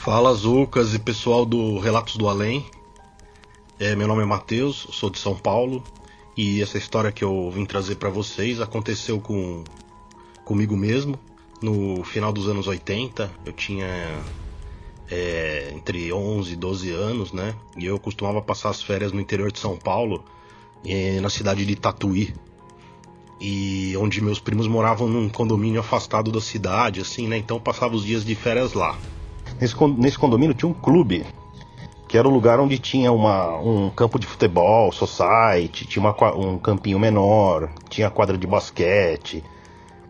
Fala Zucas e pessoal do Relatos do Além. É, meu nome é Matheus, sou de São Paulo e essa história que eu vim trazer para vocês aconteceu com comigo mesmo no final dos anos 80. Eu tinha é, entre 11 e 12 anos, né? E eu costumava passar as férias no interior de São Paulo, é, na cidade de Tatuí. E onde meus primos moravam num condomínio afastado da cidade, assim, né? Então passava os dias de férias lá. Nesse, nesse condomínio tinha um clube, que era o lugar onde tinha uma, um campo de futebol, society, tinha uma, um campinho menor, tinha quadra de basquete,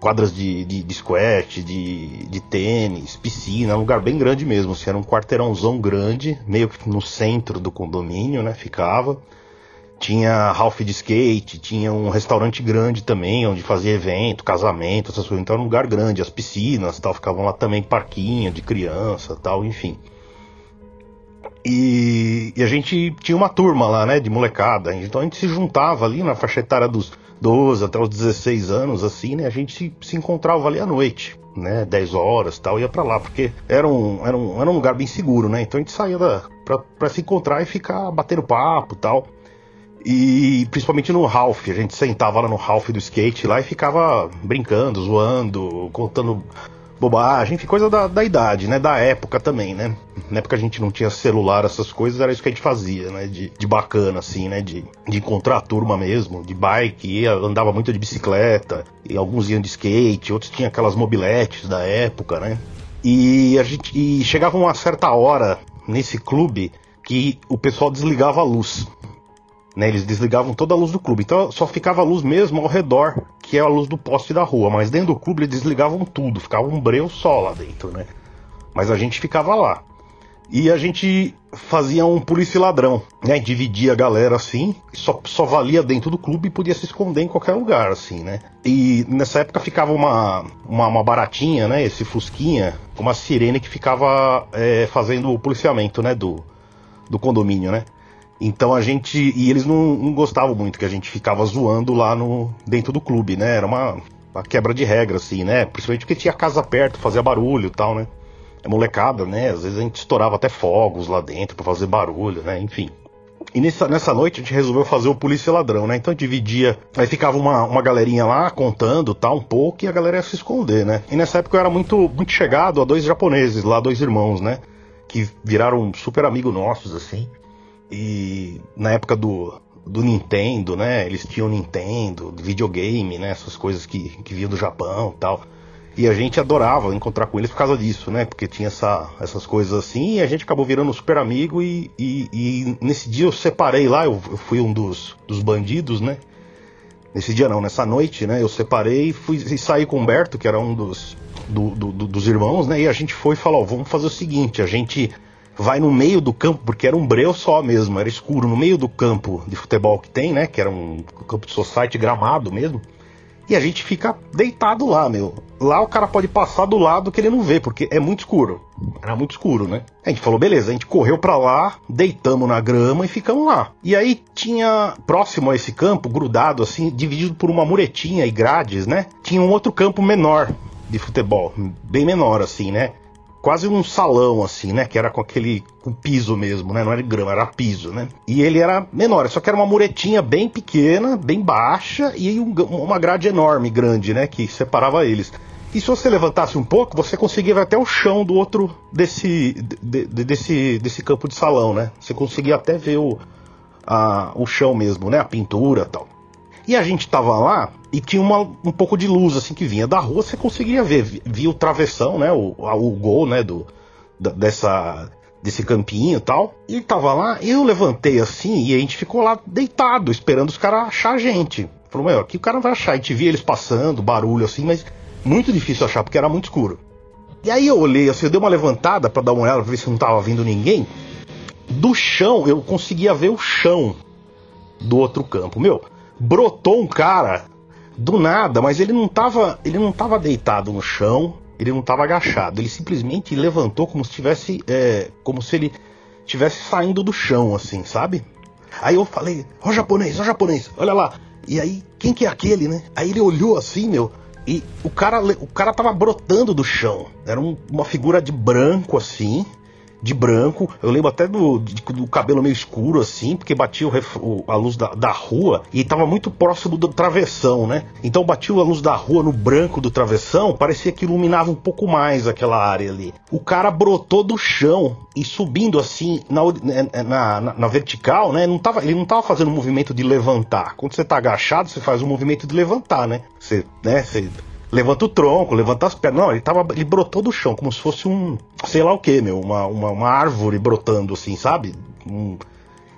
quadras de, de, de squash, de, de tênis, piscina, um lugar bem grande mesmo. Assim, era um quarteirãozão grande, meio que no centro do condomínio, né? Ficava. Tinha Ralph de skate, tinha um restaurante grande também, onde fazia evento, casamento, essas coisas. Então era um lugar grande, as piscinas tal, ficavam lá também, parquinho de criança tal, enfim. E, e, a gente tinha uma turma lá, né, de molecada. Então a gente se juntava ali na faixa etária dos 12 até os 16 anos, assim, né? A gente se, se encontrava ali à noite, né? 10 horas tal, ia para lá, porque era um, era, um, era um lugar bem seguro, né? Então a gente saía da, pra, pra se encontrar e ficar batendo papo tal. E principalmente no Ralph, a gente sentava lá no Ralph do skate lá e ficava brincando, zoando, contando bobagem, coisa da, da idade, né? Da época também, né? Na época a gente não tinha celular, essas coisas, era isso que a gente fazia, né? De, de bacana, assim, né? De, de encontrar a turma mesmo, de bike, ia, andava muito de bicicleta, e alguns iam de skate, outros tinham aquelas mobiletes da época, né? E a gente e chegava uma certa hora nesse clube que o pessoal desligava a luz. Né, eles desligavam toda a luz do clube, então só ficava a luz mesmo ao redor, que é a luz do poste da rua. Mas dentro do clube eles desligavam tudo, ficava um breu só lá dentro, né? Mas a gente ficava lá. E a gente fazia um polícia ladrão, né? Dividia a galera assim, só, só valia dentro do clube e podia se esconder em qualquer lugar, assim, né? E nessa época ficava uma, uma, uma baratinha, né? Esse Fusquinha, uma sirene que ficava é, fazendo o policiamento, né? Do, do condomínio, né? Então a gente. E eles não, não, gostavam muito que a gente ficava zoando lá no dentro do clube, né? Era uma, uma quebra de regra, assim, né? Principalmente porque tinha casa perto, fazia barulho e tal, né? É molecada, né? Às vezes a gente estourava até fogos lá dentro para fazer barulho, né? Enfim. E nessa, nessa noite a gente resolveu fazer o polícia ladrão, né? Então dividia. Aí ficava uma, uma galerinha lá contando tal, um pouco, e a galera ia se esconder, né? E nessa época eu era muito, muito chegado a dois japoneses lá, dois irmãos, né? Que viraram super amigos nossos, assim. E na época do, do Nintendo, né? Eles tinham Nintendo, videogame, né? Essas coisas que, que vinham do Japão tal. E a gente adorava encontrar com eles por causa disso, né? Porque tinha essa, essas coisas assim e a gente acabou virando super amigo e, e, e nesse dia eu separei lá, eu, eu, fui um dos, dos bandidos, né? Nesse dia não, nessa noite, né? Eu separei e, fui, e saí com o Humberto, que era um dos, do, do, do, dos irmãos, né? E a gente foi e falou, vamos fazer o seguinte, a gente vai no meio do campo, porque era um breu só mesmo, era escuro, no meio do campo de futebol que tem, né? Que era um campo de society gramado mesmo. E a gente fica deitado lá, meu. Lá o cara pode passar do lado que ele não vê, porque é muito escuro. Era muito escuro, né? A gente falou, beleza, a gente correu para lá, deitamos na grama e ficamos lá. E aí tinha, próximo a esse campo, grudado assim, dividido por uma muretinha e grades, né? Tinha um outro campo menor de futebol, bem menor assim, né? Quase um salão, assim, né? Que era com aquele com piso mesmo, né? Não era grama, era piso, né? E ele era menor, só que era uma muretinha bem pequena, bem baixa e um, uma grade enorme, grande, né? Que separava eles. E se você levantasse um pouco, você conseguia ver até o chão do outro desse, de, de, desse, desse campo de salão, né? Você conseguia até ver o, a, o chão mesmo, né? A pintura tal. E a gente tava lá e tinha uma, um pouco de luz assim que vinha da rua, você conseguia ver, via o travessão, né, o, o gol, né, do, da, dessa desse campinho e tal. E tava lá, eu levantei assim e a gente ficou lá deitado, esperando os caras achar a gente. Falou, meu, aqui o cara vai achar. A gente via eles passando, barulho assim, mas muito difícil achar porque era muito escuro. E aí eu olhei assim, eu dei uma levantada para dar uma olhada pra ver se não tava vindo ninguém. Do chão, eu conseguia ver o chão do outro campo. Meu, brotou um cara do nada, mas ele não tava, ele não tava deitado no chão, ele não tava agachado, ele simplesmente levantou como se tivesse, é, como se ele tivesse saindo do chão, assim, sabe? Aí eu falei, ó japonês, ó japonês, olha lá. E aí, quem que é aquele, né? Aí ele olhou assim, meu, e o cara, o cara tava brotando do chão. Era um, uma figura de branco assim, de branco. Eu lembro até do, do cabelo meio escuro, assim, porque batia o, o, a luz da, da rua e estava muito próximo do travessão, né? Então batia a luz da rua no branco do travessão, parecia que iluminava um pouco mais aquela área ali. O cara brotou do chão e subindo assim na, na, na, na vertical, né? Não tava, ele não estava fazendo um movimento de levantar. Quando você está agachado, você faz um movimento de levantar, né? Você, né? Você levanta o tronco, levanta as pernas. Não, ele tava. Ele brotou do chão, como se fosse um. sei lá o que, meu. Uma, uma, uma, árvore brotando, assim, sabe? Um,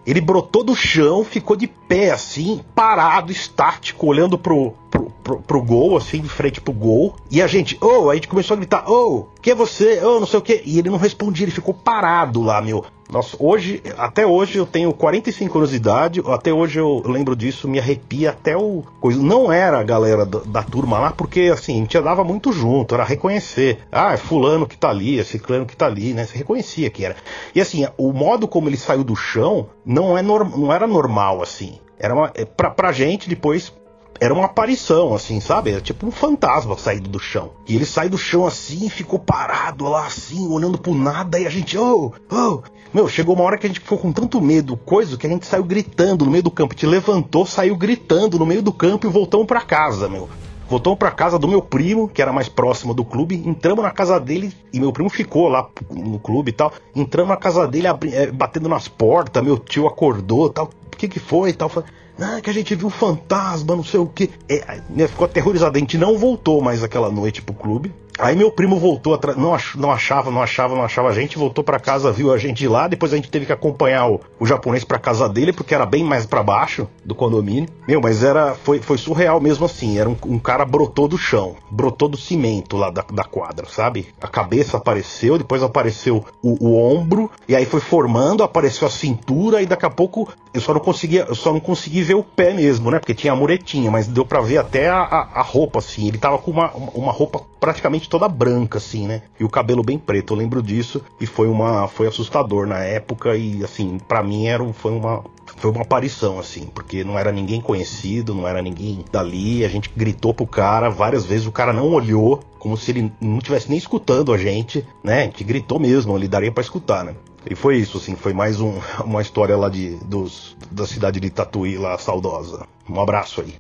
ele brotou do chão, ficou de pé, assim, parado, estático, olhando pro, pro, pro, pro gol, assim, de frente pro gol. E a gente, oh, a gente começou a gritar, oh, que é você? Oh, não sei o que. E ele não respondia, ele ficou parado lá, meu. Nossa, hoje, até hoje eu tenho 45 anos de idade, até hoje eu lembro disso, me arrepia até o coisa. Não era a galera da, da, turma lá, porque assim, a gente andava muito junto, era reconhecer. Ah, é fulano que tá ali, é ciclano que tá ali, né? Você reconhecia que era. E assim, o modo como ele saiu do chão não, é norm, não era normal, assim. Era uma, é, pra, pra gente, depois, era uma aparição, assim, sabe? Era tipo um fantasma saído do chão. E ele sai do chão assim, ficou parado lá assim, olhando pro nada, e a gente, oh, oh. Meu, chegou uma hora que a gente ficou com tanto medo, coisa, que a gente saiu gritando no meio do campo. Gente levantou, saiu gritando no meio do campo e voltamos para casa, meu. Voltamos para casa do meu primo, que era mais próximo do clube. Entramos na casa dele e meu primo ficou lá no clube e tal. Entramos na casa dele, eh, batendo nas portas. Meu tio acordou tal. O que que foi tal? Falei, ah, que a gente viu fantasma, não sei o que. É, né, ficou aterrorizado. A gente não voltou mais aquela noite pro clube. Aí meu primo voltou atrás, não, ach, não achava, não achava, não achava a gente, voltou para casa, viu a gente lá, depois a gente teve que acompanhar o, o japonês para casa dele, porque era bem mais para baixo do condomínio. Meu, mas era foi, foi surreal mesmo assim, era um, um cara brotou do chão, brotou do cimento lá da, da quadra, sabe? A cabeça apareceu, depois apareceu o, o ombro, e aí foi formando, apareceu a cintura, e daqui a pouco eu só não conseguia, eu só não consegui ver o pé mesmo, né? Porque tinha a muretinha, mas deu para ver até a, a, a roupa, assim. Ele tava com uma, uma roupa praticamente toda branca, assim, né? E o cabelo bem preto, eu lembro disso. E foi uma. Foi assustador na época. E assim, para mim era, foi uma. Foi uma aparição, assim, porque não era ninguém conhecido, não era ninguém dali. A gente gritou pro cara várias vezes, o cara não olhou, como se ele não estivesse nem escutando a gente, né? A gente gritou mesmo, ele daria para escutar, né? E foi isso, assim, foi mais um, uma história lá de, dos, da cidade de Tatuí, lá saudosa. Um abraço aí.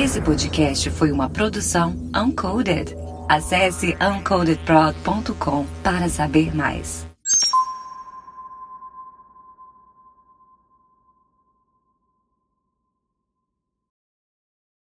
Esse podcast foi uma produção Uncoded. Acesse uncodedprod.com para saber mais.